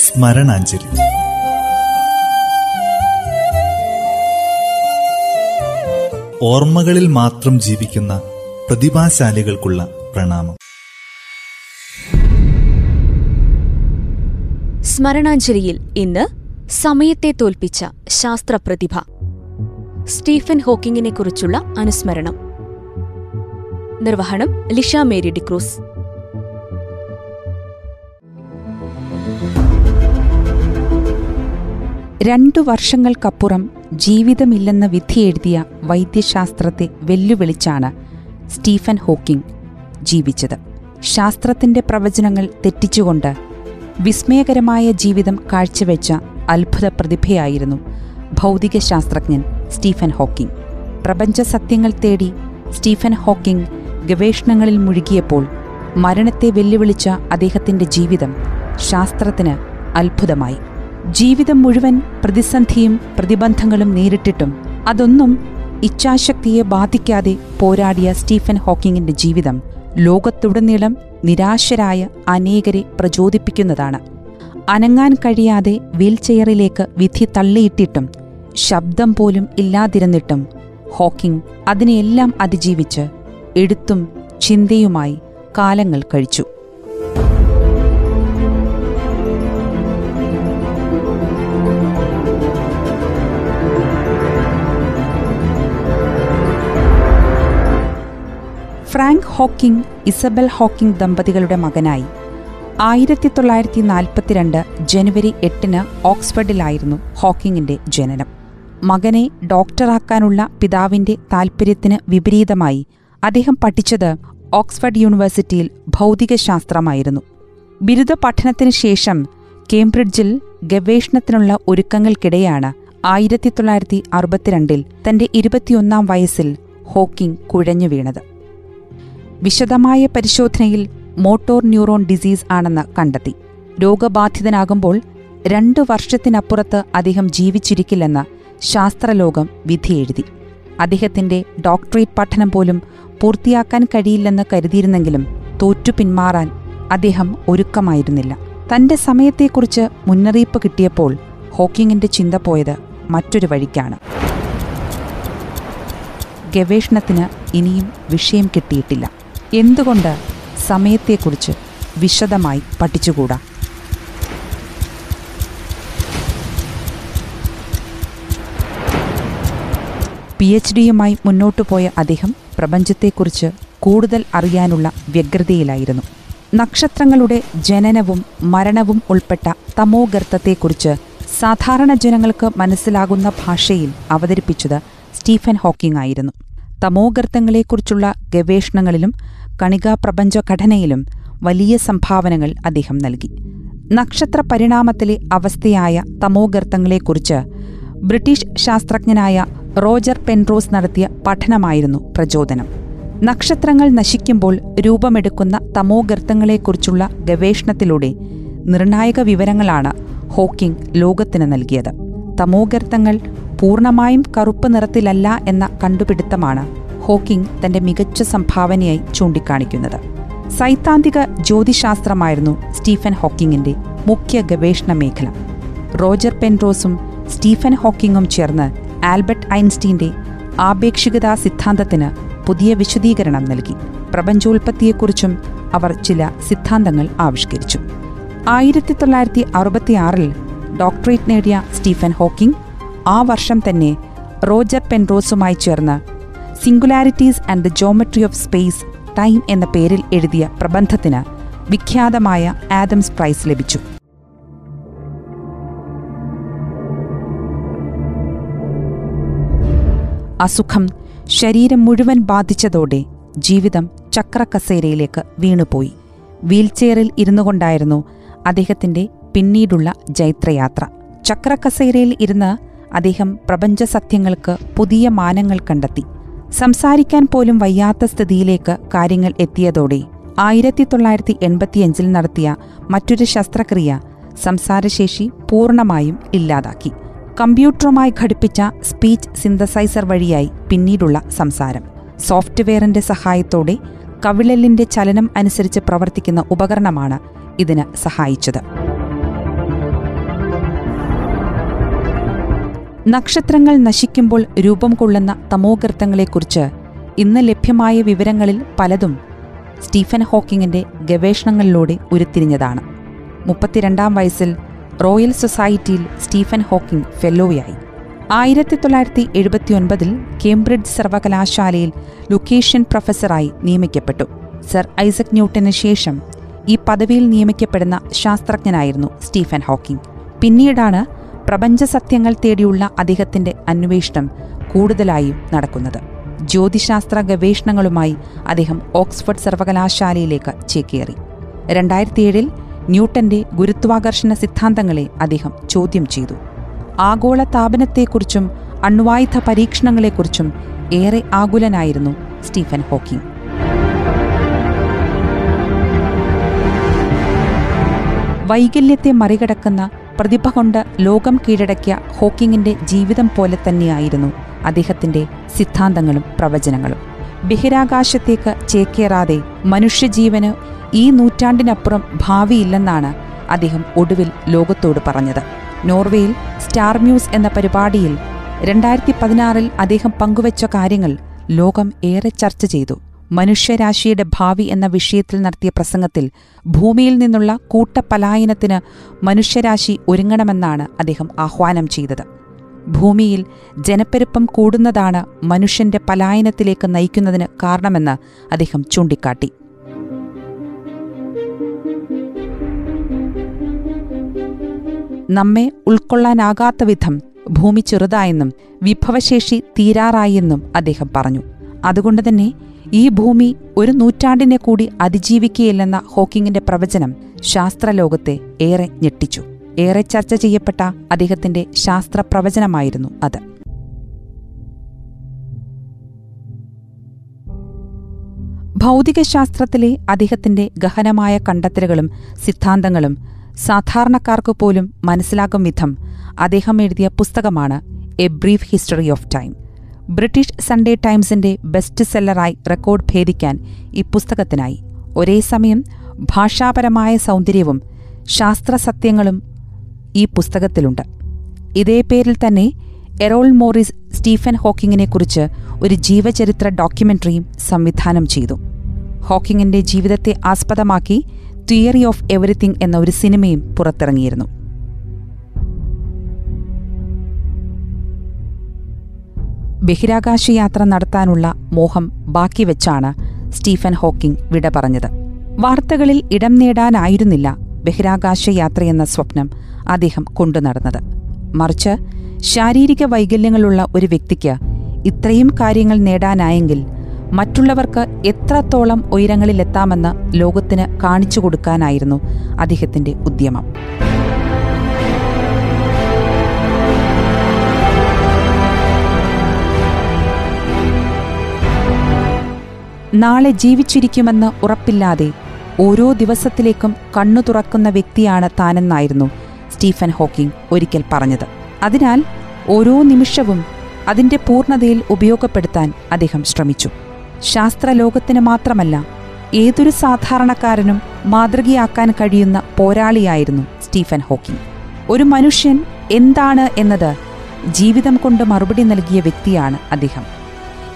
സ്മരണാഞ്ജലി. ഓർമ്മകളിൽ മാത്രം ജീവിക്കുന്ന പ്രതിഭാശാലികൾക്കുള്ള പ്രണാമം. സ്മരണാഞ്ജലിയിൽ ഇന്ന് സമയത്തെ തോൽപ്പിച്ച ശാസ്ത്രപ്രതിഭ സ്റ്റീഫൻ ഹോക്കിങ്ങിനെക്കുറിച്ചുള്ള അനുസ്മരണം. നിർവഹണം ലിഷ മേരി ഡിക്രൂസ് രണ്ടു വർഷങ്ങൾക്കപ്പുറം വിധി വിധിയെഴുതിയ വൈദ്യശാസ്ത്രത്തെ വെല്ലുവിളിച്ചാണ് സ്റ്റീഫൻ ഹോക്കിംഗ് ജീവിച്ചത്. ശാസ്ത്രത്തിന്റെ പ്രവചനങ്ങൾ തെറ്റിച്ചുകൊണ്ട് വിസ്മയകരമായ ജീവിതം കാഴ്ചവെച്ച അത്ഭുത പ്രതിഭയായിരുന്നു ഭൗതികശാസ്ത്രജ്ഞൻ സ്റ്റീഫൻ ഹോക്കിംഗ്. പ്രപഞ്ച സത്യങ്ങൾ തേടി സ്റ്റീഫൻ ഹോക്കിംഗ് ഗവേഷണങ്ങളിൽ മുഴുകിയപ്പോൾ മരണത്തെ വെല്ലുവിളിച്ച അദ്ദേഹത്തിന്റെ ജീവിതം ശാസ്ത്രത്തിന് അത്ഭുതമായി. ജീവിതം മുഴുവൻ പ്രതിസന്ധിയും പ്രതിബന്ധങ്ങളും നേരിട്ടിട്ടും അതൊന്നും ഇച്ഛാശക്തിയെ ബാധിക്കാതെ പോരാടിയ സ്റ്റീഫൻ ഹോക്കിങ്ങിന്റെ ജീവിതം ലോകത്തുടനീളം നിരാശരായ അനേകരെ പ്രചോദിപ്പിക്കുന്നതാണ്. അനങ്ങാൻ കഴിയാതെ വീൽചെയറിലേക്ക് വിധി തള്ളിയിട്ടിട്ടും ശബ്ദം പോലും ഇല്ലാതിരുന്നിട്ടും ഹോക്കിംഗ് അതിനെയെല്ലാം അതിജീവിച്ച് എഴുത്തും ചിന്തയുമായി കാലങ്ങൾ കഴിച്ചു. ഫ്രാങ്ക് ഹോക്കിംഗ് ഇസബൽ ഹോക്കിംഗ് ദമ്പതികളുടെ മകനായി. ആയിരത്തി തൊള്ളായിരത്തി നാൽപ്പത്തിരണ്ട് ജനുവരി എട്ടിന് ഓക്സ്ഫർഡിലായിരുന്നു ഹോക്കിങ്ങിന്റെ ജനനം. മകനെ ഡോക്ടറാക്കാനുള്ള പിതാവിന്റെ താൽപ്പര്യത്തിന് വിപരീതമായി അദ്ദേഹം പഠിച്ചത് ഓക്സ്ഫർഡ് യൂണിവേഴ്സിറ്റിയിൽ ഭൗതികശാസ്ത്രമായിരുന്നു. ബിരുദ പഠനത്തിനു ശേഷം കേംബ്രിഡ്ജിൽ ഗവേഷണത്തിനുള്ള ഒരുക്കങ്ങൾക്കിടെയാണ് ആയിരത്തി തൊള്ളായിരത്തി അറുപത്തിരണ്ടിൽ തന്റെ ഇരുപത്തിയൊന്നാം വയസ്സിൽ ഹോക്കിംഗ് കുഴഞ്ഞു വീണത്. വിശദമായ പരിശോധനയിൽ മോട്ടോർ ന്യൂറോൺ ഡിസീസ് ആണെന്ന് കണ്ടെത്തി. രോഗബാധിതനാകുമ്പോൾ രണ്ടു വർഷത്തിനപ്പുറത്ത് അദ്ദേഹം ജീവിച്ചിരിക്കില്ലെന്ന് ശാസ്ത്രലോകം വിധിയെഴുതി അദ്ദേഹത്തിന്റെ ഡോക്ടറേറ്റ് പഠനം പോലും പൂർത്തിയാക്കാൻ കഴിയില്ലെന്ന് കരുതിയിരുന്നെങ്കിലും തോറ്റു പിന്മാറാൻ അദ്ദേഹം ഒരുക്കമായിരുന്നില്ല. തന്റെ സമയത്തെക്കുറിച്ച് മുന്നറിയിപ്പ് കിട്ടിയപ്പോൾ ഹോക്കിങ്ങിന്റെ ചിന്ത പോയത് മറ്റൊരു വഴിക്കാണ്. ഗവേഷണത്തിന് ഇനിയും വിഷയം കിട്ടിയിട്ടില്ല. എന്തുകൊണ്ട് സമയത്തെക്കുറിച്ച് വിശദമായി പഠിച്ചുകൂടാ? പി എച്ച് ഡിയുമായി മുന്നോട്ടു പോയ അദ്ദേഹം പ്രപഞ്ചത്തെക്കുറിച്ച് കൂടുതൽ അറിയാനുള്ള വ്യഗ്രതയിലായിരുന്നു. നക്ഷത്രങ്ങളുടെ ജനനവും മരണവും ഉൾപ്പെട്ട തമോഗർത്തത്തെക്കുറിച്ച് സാധാരണ ജനങ്ങൾക്ക് മനസ്സിലാകുന്ന ഭാഷയിൽ അവതരിപ്പിച്ചത് സ്റ്റീഫൻ ഹോക്കിംഗ് ആയിരുന്നു. തമോഗർത്തങ്ങളെക്കുറിച്ചുള്ള ഗവേഷണങ്ങളിലും കണികാപ്രപഞ്ച ഘടനയിലും വലിയ സംഭാവനകൾ അദ്ദേഹം നൽകി. നക്ഷത്ര പരിണാമത്തിലെ അവസ്ഥയായ തമോഗർത്തങ്ങളെക്കുറിച്ച് ബ്രിട്ടീഷ് ശാസ്ത്രജ്ഞനായ റോജർ പെൻറോസ് നടത്തിയ പഠനമായിരുന്നു പ്രചോദനം. നക്ഷത്രങ്ങൾ നശിക്കുമ്പോൾ രൂപമെടുക്കുന്ന തമോഗർത്തങ്ങളെക്കുറിച്ചുള്ള ഗവേഷണത്തിലൂടെ നിർണായക വിവരങ്ങളാണ് ഹോക്കിംഗ് ലോകത്തിന് നൽകിയത്. തമോഗർത്തങ്ങൾ പൂർണമായും കറുപ്പ് നിറത്തിലല്ല എന്ന കണ്ടുപിടുത്തമാണ് ഹോക്കിംഗ് തന്റെ മികച്ച സംഭാവനയായി ചൂണ്ടിക്കാണിക്കുന്നത്. സൈദ്ധാന്തിക ജ്യോതിശാസ്ത്രമായിരുന്നു സ്റ്റീഫൻ ഹോക്കിങ്ങിന്റെ മുഖ്യ ഗവേഷണ മേഖല. റോജർ പെൻറോസും സ്റ്റീഫൻ ഹോക്കിങ്ങും ചേർന്ന് ആൽബർട്ട് ഐൻസ്റ്റീന്റെ ആപേക്ഷികതാ സിദ്ധാന്തത്തിന് പുതിയ വിശദീകരണം നൽകി. പ്രപഞ്ചോൽപ്പത്തിയെക്കുറിച്ചും അവർ ചില സിദ്ധാന്തങ്ങൾ ആവിഷ്കരിച്ചു. ആയിരത്തി തൊള്ളായിരത്തി അറുപത്തിയാറിൽ ഡോക്ടറേറ്റ് നേടിയ സ്റ്റീഫൻ ഹോക്കിംഗ് ആ വർഷം തന്നെ റോജർ പെൻറോസുമായി ചേർന്ന് singularities and the geometry of space time എന്ന പേരിൽ എഴുതിയ പ്രബന്ധത്തിന് വിഖ്യാതമായ ആദംസ് പ്രൈസ് ലഭിച്ചു. അസുഖം ശരീരം മുഴുവൻ ബാധിച്ചതോടെ ജീവിതം ചക്രക്കസേരയിലേക്ക് വീണുപോയി. വീൽചെയറിൽ ഇരുന്നു കൊണ്ടായിരുന്നു അദ്ദേഹത്തിന്റെ പിന്നീടുള്ള ജൈത്രയാത്ര. ചക്രക്കസേരയിൽ ഇരുന്ന് അദ്ദേഹം പ്രപഞ്ചസത്യങ്ങൾക്ക് പുതിയ മാനങ്ങൾ കണ്ടെത്തി. സംസാരിക്കാൻ പോലും വയ്യാത്ത സ്ഥിതിയിലേക്ക് കാര്യങ്ങൾ എത്തിയതോടെ ആയിരത്തി തൊള്ളായിരത്തി എൺപത്തിയഞ്ചിൽ നടത്തിയ മറ്റൊരു ശസ്ത്രക്രിയ സംസാരശേഷി പൂർണമായും ഇല്ലാതാക്കി. കമ്പ്യൂട്ടറുമായി ഘടിപ്പിച്ച സ്പീച്ച് സിന്തസൈസർ വഴിയായി പിന്നീടുള്ള സംസാരം. സോഫ്റ്റ്വെയറിന്റെ സഹായത്തോടെ കവിളലിന്റെ ചലനം അനുസരിച്ച് പ്രവർത്തിക്കുന്ന ഉപകരണമാണ് ഇതിന് സഹായിച്ചത്. നക്ഷത്രങ്ങൾ നശിക്കുമ്പോൾ രൂപം കൊള്ളുന്ന തമോഗർത്തങ്ങളെക്കുറിച്ച് ഇന്ന് ലഭ്യമായ വിവരങ്ങളിൽ പലതും സ്റ്റീഫൻ ഹോക്കിങ്ങിന്റെ ഗവേഷണങ്ങളിലൂടെ ഉരുത്തിരിഞ്ഞതാണ്. മുപ്പത്തിരണ്ടാം വയസ്സിൽ റോയൽ സൊസൈറ്റിയിൽ സ്റ്റീഫൻ ഹോക്കിംഗ് ഫെല്ലോയായി. ആയിരത്തി തൊള്ളായിരത്തി എഴുപത്തിയൊൻപതിൽ കേംബ്രിഡ്ജ് സർവകലാശാലയിൽ ലൊക്കേഷൻ പ്രൊഫസറായി നിയമിക്കപ്പെട്ടു. സർ ഐസക് ന്യൂട്ടന് ശേഷം ഈ പദവിയിൽ നിയമിക്കപ്പെടുന്ന ശാസ്ത്രജ്ഞനായിരുന്നു സ്റ്റീഫൻ ഹോക്കിംഗ് പിന്നീടാണ് പ്രപഞ്ച സത്യങ്ങൾ തേടിയുള്ള അദ്ദേഹത്തിന്റെ അന്വേഷണം കൂടുതലായും നടക്കുന്നത്. ജ്യോതിശാസ്ത്ര ഗവേഷണങ്ങളുമായി അദ്ദേഹം ഓക്സ്ഫോർഡ് സർവകലാശാലയിലേക്ക് ചേക്കേറി. രണ്ടായിരത്തിയേഴിൽ ന്യൂട്ടന്റെ ഗുരുത്വാകർഷണ സിദ്ധാന്തങ്ങളെ അദ്ദേഹം ചോദ്യം ചെയ്തു. ആഗോള താപനത്തെക്കുറിച്ചും അണ്വായുധ പരീക്ഷണങ്ങളെക്കുറിച്ചും ഏറെ ആകുലനായിരുന്നു സ്റ്റീഫൻ ഹോക്കിംഗ്. വൈകല്യത്തെ മറികടക്കുന്ന പ്രതിഭ കൊണ്ട് ലോകം കീഴടക്കിയ ഹോക്കിങ്ങിന്റെ ജീവിതം പോലെ തന്നെയായിരുന്നു അദ്ദേഹത്തിന്റെ സിദ്ധാന്തങ്ങളും പ്രവചനങ്ങളും. ബഹിരാകാശത്തേക്ക് ചേക്കേറാതെ മനുഷ്യജീവന് ഈ നൂറ്റാണ്ടിനപ്പുറം ഭാവിയില്ലെന്നാണ് അദ്ദേഹം ഒടുവിൽ ലോകത്തോട് പറഞ്ഞത്. നോർവേയിൽ സ്റ്റാർ മ്യൂസ് എന്ന പരിപാടിയിൽ രണ്ടായിരത്തി പതിനാറിൽ അദ്ദേഹം പങ്കുവച്ച കാര്യങ്ങൾ ലോകം ഏറെ ചർച്ച ചെയ്തു. മനുഷ്യരാശിയുടെ ഭാവി എന്ന വിഷയത്തിൽ നടത്തിയ പ്രസംഗത്തിൽ ഭൂമിയിൽ നിന്നുള്ള കൂട്ടപലായനത്തിന് മനുഷ്യരാശി ഒരുങ്ങണമെന്നാണ് അദ്ദേഹം ആഹ്വാനം ചെയ്തത്. ഭൂമിയിൽ ജനപ്പെരുപ്പം കൂടുന്നതാണ് മനുഷ്യന്റെ പലായനത്തിലേക്ക് നയിക്കുന്നതിന് കാരണമെന്ന് അദ്ദേഹം ചൂണ്ടിക്കാട്ടി. നമ്മെ ഉൾക്കൊള്ളാനാകാത്ത വിധം ഭൂമി ചെറുതായെന്നും വിഭവശേഷി തീരാറായെന്നും അദ്ദേഹം പറഞ്ഞു. അതുകൊണ്ടുതന്നെ ഈ ഭൂമി ഒരു നൂറ്റാണ്ടിനെ കൂടി അതിജീവിക്കുകയില്ലെന്ന ഹോക്കിങ്ങിന്റെ പ്രവചനം ശാസ്ത്രലോകത്തെ ഏറെ ഞെട്ടിച്ചു. ഏറെ ചർച്ച ചെയ്യപ്പെട്ട അദ്ദേഹത്തിന്റെ ശാസ്ത്ര പ്രവചനമായിരുന്നു അത്. ഭൗതികശാസ്ത്രത്തിലെ അദ്ദേഹത്തിന്റെ ഗഹനമായ കണ്ടെത്തലുകളും സിദ്ധാന്തങ്ങളും സാധാരണക്കാർക്ക് പോലും മനസ്സിലാകും വിധം അദ്ദേഹം എഴുതിയ പുസ്തകമാണ് a brief history of time British Sunday ടൈംസിന്റെ best സെല്ലറായി റെക്കോർഡ് ഭേദിക്കാൻ ഈ പുസ്തകത്തിനായി. ഒരേ സമയം ഭാഷാപരമായ സൗന്ദര്യവും ശാസ്ത്ര സത്യങ്ങളും ഈ പുസ്തകത്തിലുണ്ട്. ഇതേ പേരിൽ തന്നെ എറോൾ മോറിസ് സ്റ്റീഫൻ ഹോക്കിങ്ങിനെക്കുറിച്ച് ഒരു ജീവചരിത്ര ഡോക്യുമെന്ററിയും സംവിധാനം ചെയ്തു. ഹോക്കിങ്ങിന്റെ ജീവിതത്തെ ആസ്പദമാക്കി തിയറി ഓഫ് എവറിത്തിങ് എന്ന ഒരു സിനിമയും പുറത്തിറങ്ങിയിരുന്നു. ബഹിരാകാശയാത്ര നടത്താനുള്ള മോഹം ബാക്കി വെച്ചാണ് സ്റ്റീഫൻ ഹോക്കിംഗ് വിട പറഞ്ഞത്. വാർത്തകളിൽ ഇടം നേടാനായിരുന്നില്ല ബഹിരാകാശ യാത്രയെന്ന സ്വപ്നം അദ്ദേഹം കൊണ്ടുനടന്നത്. മറിച്ച് ശാരീരിക വൈകല്യങ്ങളുള്ള ഒരു വ്യക്തിക്ക് ഇത്രയും കാര്യങ്ങൾ നേടാനായെങ്കിൽ മറ്റുള്ളവർക്ക് എത്രത്തോളം ഉയരങ്ങളിലെത്താമെന്ന് ലോകത്തിന് കാണിച്ചു കൊടുക്കാനായിരുന്നു അദ്ദേഹത്തിന്റെ ഉദ്യമം. നാളെ ജീവിച്ചിരിക്കുമെന്ന് ഉറപ്പില്ലാതെ ഓരോ ദിവസത്തിലേക്കും കണ്ണു തുറക്കുന്ന വ്യക്തിയാണ് താനെന്നായിരുന്നു സ്റ്റീഫൻ ഹോക്കിംഗ് ഒരിക്കൽ പറഞ്ഞത്. അതിനാൽ ഓരോ നിമിഷവും അതിന്റെ പൂർണതയിൽ ഉപയോഗപ്പെടുത്താൻ അദ്ദേഹം ശ്രമിച്ചു. ശാസ്ത്രലോകത്തിന് മാത്രമല്ല ഏതൊരു സാധാരണക്കാരനും മാതൃകയാക്കാൻ കഴിയുന്ന പോരാളിയായിരുന്നു സ്റ്റീഫൻ ഹോക്കിംഗ്. ഒരു മനുഷ്യൻ എന്താണ് എന്നത് ജീവിതം കൊണ്ട് മറുപടി നൽകിയ വ്യക്തിയാണ് അദ്ദേഹം.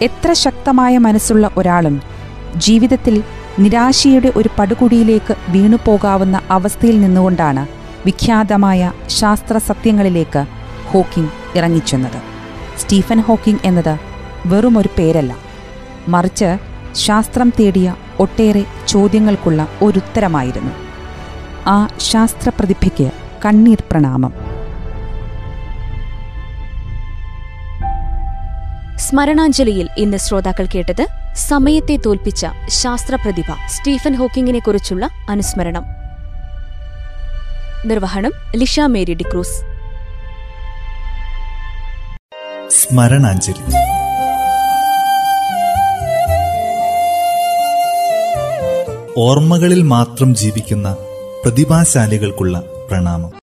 എത്ര ശക്തമായ മനസ്സുള്ള ഒരാളും ജീവിതത്തിൽ നിരാശയുടെ ഒരു പടുകുടിയിലേക്ക് വീണുപോകാവുന്ന അവസ്ഥയിൽ നിന്നുകൊണ്ടാണ് വിഖ്യാതമായ ശാസ്ത്ര സത്യങ്ങളിലേക്ക് ഹോക്കിംഗ് ഇറങ്ങിച്ചെന്നത്. സ്റ്റീഫൻ ഹോക്കിംഗ് എന്നത് വെറുമൊരു പേരല്ല. മറിച്ച് ശാസ്ത്രം തേടിയ ഒട്ടേറെ ചോദ്യങ്ങൾക്കുള്ള ഒരുത്തരമായിരുന്നു ആ ശാസ്ത്രപ്രതിഭയ്ക്ക് കണ്ണീർ പ്രണാമം. സ്മരണാഞ്ജലിയിൽ ഇന്ന് ശ്രോതാക്കൾ കേട്ടത് സമയത്തെ തോൽപ്പിച്ച ശാസ്ത്രപ്രതിഭ സ്റ്റീഫൻ ഹോക്കിങ്ങിനെ കുറിച്ചുള്ള അനുസ്മരണം. നിർവഹണം ലിഷ മേരി ഡിക്രൂസ് സ്മരണാഞ്ജലി. ഓർമ്മകളിൽ മാത്രം ജീവിക്കുന്ന പ്രതിഭാശാലികൾക്കുള്ള പ്രണാമം.